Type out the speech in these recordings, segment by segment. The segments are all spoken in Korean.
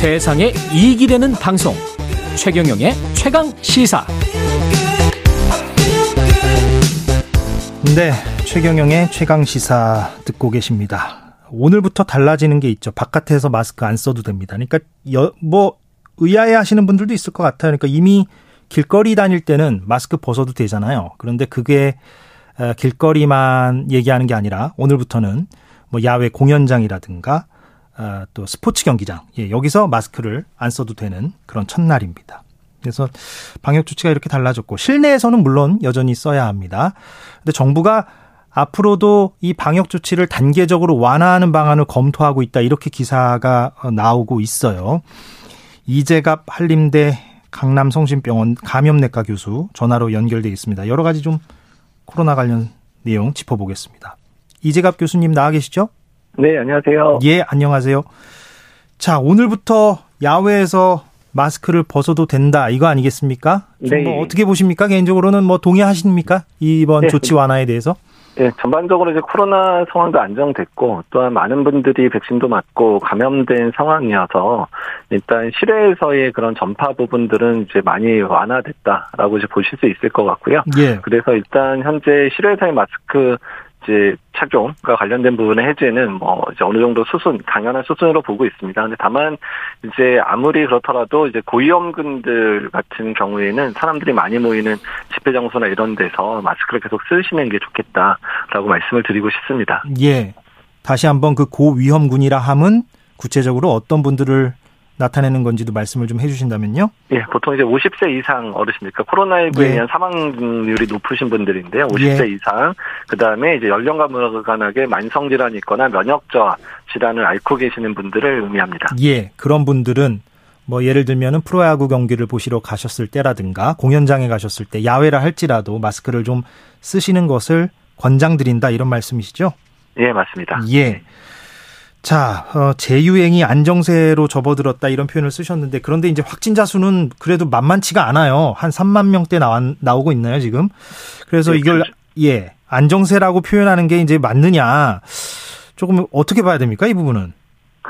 세상에 이익이 되는 방송 최경영의 최강 시사 네, 최경영의 최강 시사 듣고 계십니다. 오늘부터 달라지는 게 있죠. 바깥에서 마스크 안 써도 됩니다. 그러니까 여, 뭐 의아해 하시는 분들도 있을 것 같아요. 그러니까 이미 길거리 다닐 때는 마스크 벗어도 되잖아요. 그런데 그게 어, 길거리만 얘기하는 게 아니라 오늘부터는 뭐 야외 공연장이라든가 어, 또 스포츠 경기장 예, 여기서 마스크를 안 써도 되는 그런 첫날입니다. 그래서 방역 조치가 이렇게 달라졌고 실내에서는 물론 여전히 써야 합니다. 근데 정부가 앞으로도 이 방역 조치를 단계적으로 완화하는 방안을 검토하고 있다 이렇게 기사가 어, 나오고 있어요. 이재갑 한림대 강남성심병원 감염내과 교수 전화로 연결돼 있습니다. 여러 가지 좀 코로나 관련 내용 짚어보겠습니다. 이재갑 교수님 나와 계시죠? 네, 안녕하세요. 예, 안녕하세요. 자, 오늘부터 야외에서 마스크를 벗어도 된다 이거 아니겠습니까? 네. 뭐 어떻게 보십니까? 개인적으로는 뭐 동의하십니까? 이번 네. 조치 완화에 대해서? 네, 전반적으로 이제 코로나 상황도 안정됐고 또한 많은 분들이 백신도 맞고 감염된 상황이어서 일단 실외에서의 그런 전파 부분들은 이제 많이 완화됐다라고 이제 보실 수 있을 것 같고요. 예. 그래서 일단 현재 실외에서의 마스크 이제 착용과 관련된 부분의 해제는 뭐 이제 어느 정도 수순 당연한 수순으로 보고 있습니다. 근데 다만 이제 아무리 그렇더라도 이제 고위험군들 같은 경우에는 사람들이 많이 모이는 집회 장소나 이런 데서 마스크를 계속 쓰시는 게 좋겠다라고 말씀을 드리고 싶습니다. 예. 다시 한번 그 고위험군이라 함은 구체적으로 어떤 분들을 나타내는 건지도 말씀을 좀 해주신다면요. 예, 보통 이제 50세 이상 어르신니까 코로나19에 예. 의한 사망률이 높으신 분들인데요. 50세 예. 이상, 그 다음에 이제 연령과 무관하게 만성 질환이 있거나 면역저하 질환을 앓고 계시는 분들을 의미합니다. 예, 그런 분들은 뭐 예를 들면은 프로야구 경기를 보시러 가셨을 때라든가 공연장에 가셨을 때 야외라 할지라도 마스크를 좀 쓰시는 것을 권장드린다 이런 말씀이시죠? 예, 맞습니다. 예. 네. 자, 어, 재유행이 안정세로 접어들었다 이런 표현을 쓰셨는데 그런데 이제 확진자 수는 그래도 만만치가 않아요. 한 3만 명대 나와, 나오고 있나요, 지금? 그래서 네, 이걸. 예, 안정세라고 표현하는 게 이제 맞느냐. 조금 어떻게 봐야 됩니까, 이 부분은?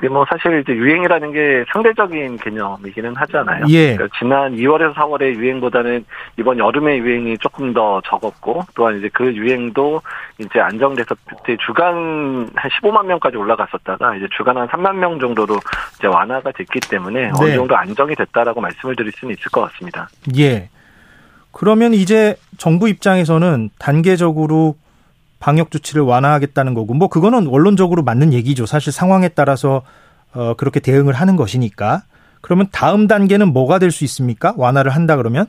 그게 뭐 사실 이제 유행이라는 게 상대적인 개념이기는 하잖아요. 예. 그러니까 지난 2월에서 4월의 유행보다는 이번 여름의 유행이 조금 더 적었고 또한 이제 그 유행도 이제 안정돼서 그때 주간 한 15만 명까지 올라갔었다가 이제 주간 한 3만 명 정도로 이제 완화가 됐기 때문에 네. 어느 정도 안정이 됐다라고 말씀을 드릴 수는 있을 것 같습니다. 예. 그러면 이제 정부 입장에서는 단계적으로 방역 조치를 완화하겠다는 거고 뭐 그거는 원론적으로 맞는 얘기죠. 사실 상황에 따라서 어 그렇게 대응을 하는 것이니까. 그러면 다음 단계는 뭐가 될 수 있습니까? 완화를 한다 그러면?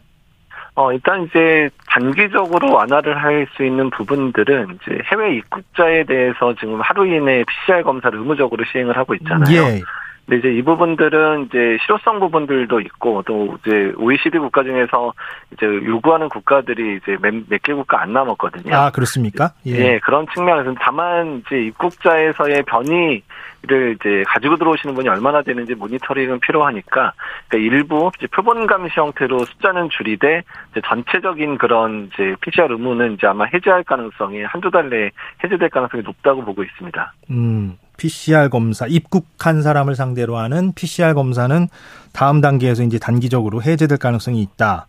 어, 일단 이제 단기적으로 완화를 할 수 있는 부분들은 이제 해외 입국자에 대해서 지금 하루 이내 PCR 검사를 의무적으로 시행을 하고 있잖아요. 예. 근데 이제 이 부분들은 이제 실효성 부분들도 있고 또 이제 OECD 국가 중에서 이제 요구하는 국가들이 이제 몇 개 국가 안 남았거든요. 아 그렇습니까? 예. 예 그런 측면에서 다만 이제 입국자에서의 변이 를 이제 가지고 들어오시는 분이 얼마나 되는지 모니터링은 필요하니까 그러니까 일부 이제 표본 감시 형태로 숫자는 줄이되 이제 전체적인 그런 이제 PCR 의무는 이제 아마 해제할 가능성이 한두 달 내에 해제될 가능성이 높다고 보고 있습니다. 음. PCR 검사, 입국한 사람을 상대로 하는 PCR 검사는 다음 단계에서 이제 단기적으로 해제될 가능성이 있다.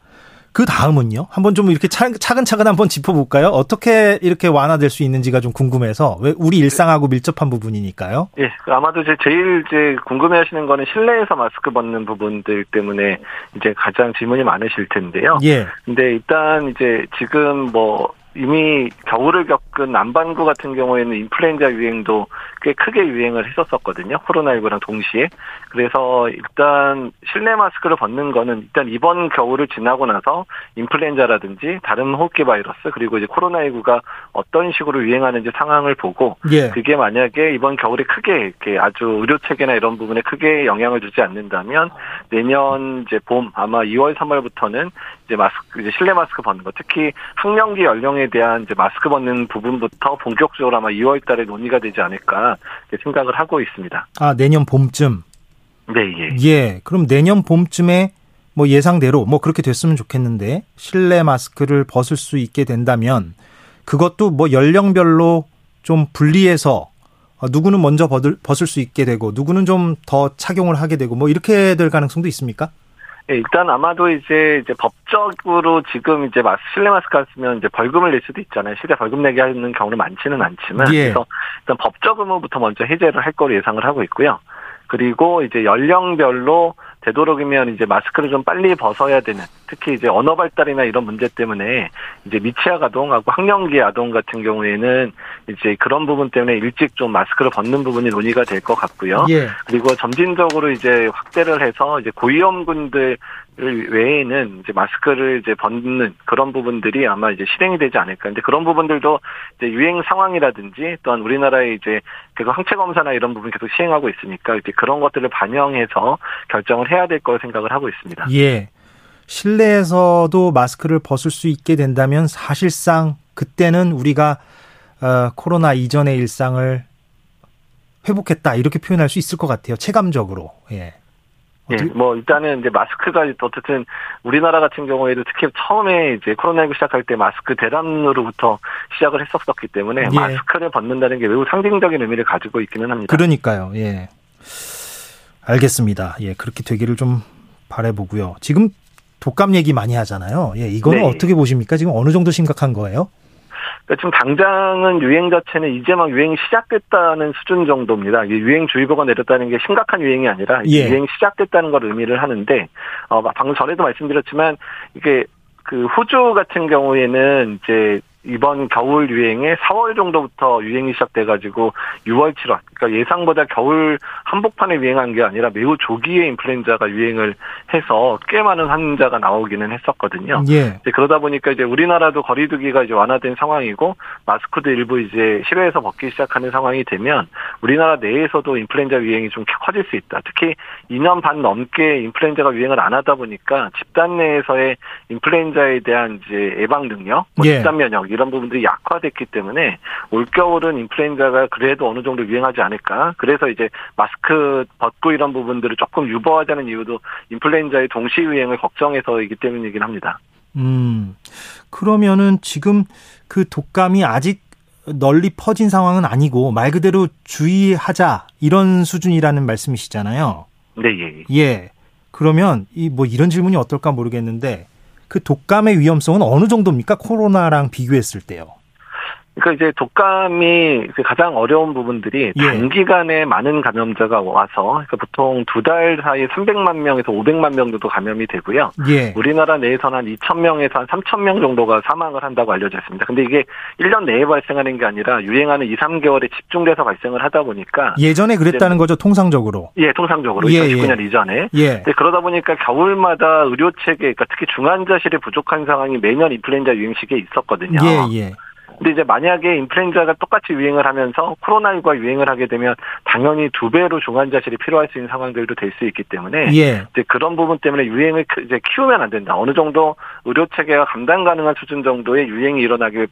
그 다음은요? 한번 좀 이렇게 차근차근 한번 짚어볼까요? 어떻게 이렇게 완화될 수 있는지가 좀 궁금해서 왜 우리 일상하고 밀접한 부분이니까요. 예, 아마도 이제 제일 이제 궁금해하시는 거는 실내에서 마스크 벗는 부분들 때문에 이제 가장 질문이 많으실 텐데요. 예. 근데 일단 이제 지금 뭐 이미 겨울을 겪은 남반구 같은 경우에는 인플루엔자 유행도 꽤 크게 유행을 했었었거든요. 코로나19랑 동시에. 그래서 일단 실내 마스크를 벗는 거는 일단 이번 겨울을 지나고 나서 인플루엔자라든지 다른 호흡기 바이러스 그리고 이제 코로나19가 어떤 식으로 유행하는지 상황을 보고 예. 그게 만약에 이번 겨울에 크게 이렇게 아주 의료 체계나 이런 부분에 크게 영향을 주지 않는다면 내년 이제 봄 아마 2월 3월부터는 이제 마스크 이제 실내 마스크 벗는 거 특히 학령기 연령에 대한 이제 마스크 벗는 부분부터 본격적으로 아마 2월 달에 논의가 되지 않을까 생각을 하고 있습니다. 아, 내년 봄쯤. 네, 예. 예. 그럼 내년 봄쯤에 뭐 예상대로 뭐 그렇게 됐으면 좋겠는데 실내 마스크를 벗을 수 있게 된다면 그것도 뭐 연령별로 좀 분리해서 어, 누구는 먼저 벗을, 벗을 수 있게 되고 누구는 좀 더 착용을 하게 되고 뭐 이렇게 될 가능성도 있습니까? 네, 일단 아마도 이제 이제 법적으로 지금 이제 마스 실내 마스크 쓰면 이제 벌금을 낼 수도 있잖아요. 실제 벌금 내게 하는 경우는 많지는 않지만 예. 그래서 일단 법적 의무부터 먼저 해제를 할 거로 예상을 하고 있고요. 그리고 이제 연령별로 되도록이면 이제 마스크를 좀 빨리 벗어야 되는 특히 이제 언어 발달이나 이런 문제 때문에 이제 미취학 아동하고 학령기 아동 같은 경우에는 이제 그런 부분 때문에 일찍 좀 마스크를 벗는 부분이 논의가 될 것 같고요. 예. 그리고 점진적으로 이제 확대를 해서 이제 고위험군들 외에는 이제 마스크를 이제 벗는 그런 부분들이 아마 이제 실행이 되지 않을까. 근데 그런 부분들도 이제 유행 상황이라든지 또한 우리나라의 이제 그 항체 검사나 이런 부분 계속 시행하고 있으니까 이제 그런 것들을 반영해서 결정을 해야 될 거로 생각을 하고 있습니다. 예. 실내에서도 마스크를 벗을 수 있게 된다면 사실상 그때는 우리가 어, 코로나 이전의 일상을 회복했다 이렇게 표현할 수 있을 것 같아요. 체감적으로. 예. 예, 뭐 일단은 이제 마스크가 어쨌든 우리나라 같은 경우에도 특히 처음에 이제 코로나19 시작할 때 마스크 대란으로부터 시작을 했었었기 때문에 예. 마스크를 벗는다는 게 매우 상징적인 의미를 가지고 있기는 합니다. 그러니까요. 예. 알겠습니다. 예, 그렇게 되기를 좀 바래보고요. 지금 독감 얘기 많이 하잖아요. 예, 이거는 네. 어떻게 보십니까? 지금 어느 정도 심각한 거예요? 그러니까 지금 당장은 유행 자체는 이제 막 유행이 시작됐다는 수준 정도입니다. 유행 주의보가 내렸다는 게 심각한 유행이 아니라 예. 유행이 시작됐다는 걸 의미를 하는데 어, 방금 전에도 말씀드렸지만 이게 그 호주 같은 경우에는 이제 이번 겨울 유행에 4월 정도부터 유행이 시작돼가지고 6월, 7월, 그러니까 예상보다 겨울 한복판에 유행한 게 아니라 매우 조기에 인플루엔자가 유행을 해서 꽤 많은 환자가 나오기는 했었거든요. 예. 이제 그러다 보니까 이제 우리나라도 거리두기가 이제 완화된 상황이고 마스크도 일부 이제 실외에서 벗기 시작하는 상황이 되면 우리나라 내에서도 인플루엔자 유행이 좀 커질 수 있다. 특히 2년 반 넘게 인플루엔자가 유행을 안 하다 보니까 집단 내에서의 인플루엔자에 대한 이제 예방 능력, 뭐 예. 집단 면역 이런 부분들이 약화됐기 때문에 올겨울은 인플루엔자가 그래도 어느 정도 유행하지 않을까. 그래서 이제 마스크 벗고 이런 부분들을 조금 유보하자는 이유도 인플루엔자의 동시 유행을 걱정해서이기 때문이긴 합니다. 음. 그러면은 지금 그 독감이 아직 널리 퍼진 상황은 아니고 말 그대로 주의하자 이런 수준이라는 말씀이시잖아요. 네, 예. 예. 예. 그러면 이 뭐 이런 질문이 어떨까 모르겠는데 그 독감의 위험성은 어느 정도입니까? 코로나랑 비교했을 때요. 그러니까 이제 독감이 그 가장 어려운 부분들이 예. 단기간에 많은 감염자가 와서 그러니까 보통 두 달 사이에 300만 명에서 500만 명 정도 감염이 되고요. 예. 우리나라 내에서는 한 2천 명에서 한 3천 명 정도가 사망을 한다고 알려져 있습니다. 근데 이게 1년 내에 발생하는 게 아니라 유행하는 2, 3개월에 집중돼서 발생을 하다 보니까 예전에 그랬다는 거죠, 통상적으로. 예, 통상적으로 예, 2019년 예. 이전에. 예. 그러다 보니까 겨울마다 의료 체계, 그러니까 특히 중환자실이 부족한 상황이 매년 인플루엔자 유행 시기에 있었거든요. 예, 예. 근데 이제 만약에 인플루엔자가 똑같이 유행을 하면서 코로나19가 유행을 하게 되면 당연히 두 배로 중환자실이 필요할 수 있는 상황들도 될 수 있기 때문에 예. 이제 그런 부분 때문에 유행을 이제 키우면 안 된다. 어느 정도 의료 체계가 감당 가능한 수준 정도의 유행이 일어나게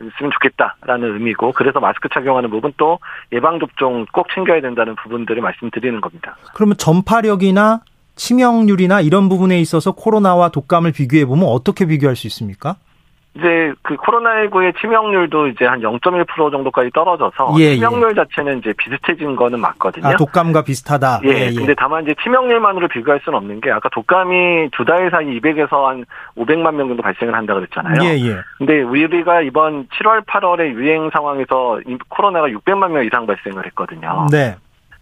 있으면 좋겠다라는 의미고 그래서 마스크 착용하는 부분 또 예방 접종 꼭 챙겨야 된다는 부분들을 말씀드리는 겁니다. 그러면 전파력이나 치명률이나 이런 부분에 있어서 코로나와 독감을 비교해 보면 어떻게 비교할 수 있습니까? 이제 그 코로나19의 치명률도 이제 한 0.1% 정도까지 떨어져서 예, 예. 치명률 예. 자체는 이제 비슷해진 거는 맞거든요. 아, 독감과 비슷하다. 예, 예, 예. 근데 다만 이제 치명률만으로 비교할 수는 없는 게 아까 독감이 두 달 사이 200에서 한 500만 명 정도 발생을 한다 그랬잖아요. 예, 예. 근데 우리가 이번 7월 8월에 유행 상황에서 코로나가 600만 명 이상 발생을 했거든요. 네.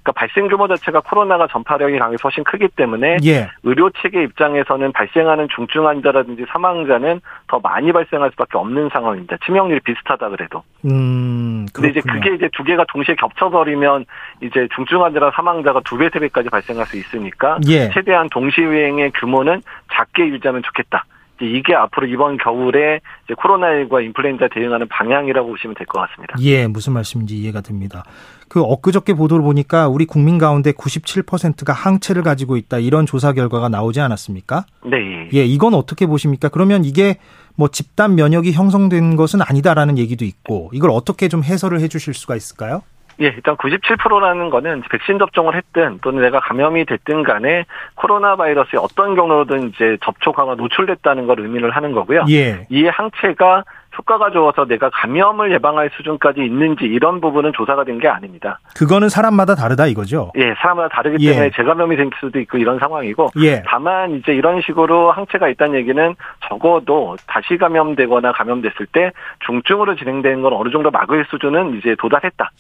그러니까 발생 규모 자체가 코로나가 전파력이 강해서 훨씬 크기 때문에 예. 의료 체계 입장에서는 발생하는 중증 환자라든지 사망자는 더 많이 발생할 수밖에 없는 상황입니다. 치명률이 비슷하다 그래도. 음, 근데 이제 그게 이제 두 개가 동시에 겹쳐버리면 이제 중증 환자랑 사망자가 두 배, 세 배까지 발생할 수 있으니까 예. 최대한 동시 유행의 규모는 작게 유지하면 좋겠다. 이게 앞으로 이번 겨울에 코로나19와 인플루엔자 대응하는 방향이라고 보시면 될 것 같습니다. 예, 무슨 말씀인지 이해가 됩니다. 그 엊그저께 보도를 보니까 우리 국민 가운데 97%가 항체를 가지고 있다 이런 조사 결과가 나오지 않았습니까? 네. 예, 이건 어떻게 보십니까? 그러면 이게 뭐 집단 면역이 형성된 것은 아니다라는 얘기도 있고 이걸 어떻게 좀 해설을 해 주실 수가 있을까요? 예, 일단 97%라는 거는 백신 접종을 했든 또는 내가 감염이 됐든 간에 코로나 바이러스에 어떤 경로든 이제 접촉하거나 노출됐다는 걸 의미를 하는 거고요. 예. 이 항체가 효과가 좋아서 내가 감염을 예방할 수준까지 있는지 이런 부분은 조사가 된 게 아닙니다. 그거는 사람마다 다르다 이거죠. 예, 사람마다 다르기 때문에 예. 재감염이 생길 수도 있고 이런 상황이고 예. 다만 이제 이런 식으로 항체가 있다는 얘기는 적어도 다시 감염되거나 감염됐을 때 중증으로 진행되는 건 어느 정도 막을 수준은 이제 도달했다.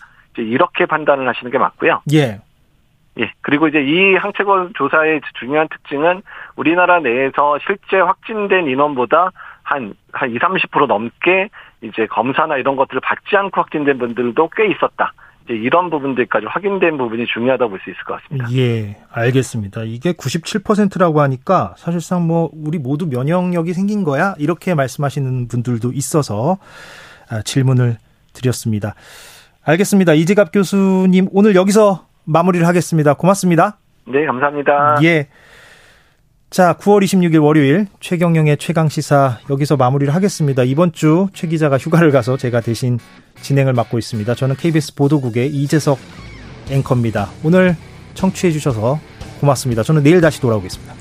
이렇게 판단을 하시는 게 맞고요. 예. 예. 그리고 이제 이 항체고 조사의 중요한 특징은 우리나라 내에서 실제 확진된 인원보다 한, 한 20, 30% 넘게 이제 검사나 이런 것들을 받지 않고 확진된 분들도 꽤 있었다. 이제 이런 부분들까지 확인된 부분이 중요하다고 볼 수 있을 것 같습니다. 예, 알겠습니다. 이게 97%라고 하니까 사실상 뭐 우리 모두 면역력이 생긴 거야 이렇게 말씀하시는 분들도 있어서 아, 질문을 드렸습니다. 알겠습니다. 이재갑 교수님 오늘 여기서 마무리를 하겠습니다. 고맙습니다. 네, 감사합니다. 예. 자, 9월 26일 월요일 최경영의 최강 시사 여기서 마무리를 하겠습니다. 이번 주 최 기자가 휴가를 가서 제가 대신 진행을 맡고 있습니다. 저는 KBS 보도국의 이재석 앵커입니다. 오늘 청취해 주셔서 고맙습니다. 저는 내일 다시 돌아오겠습니다.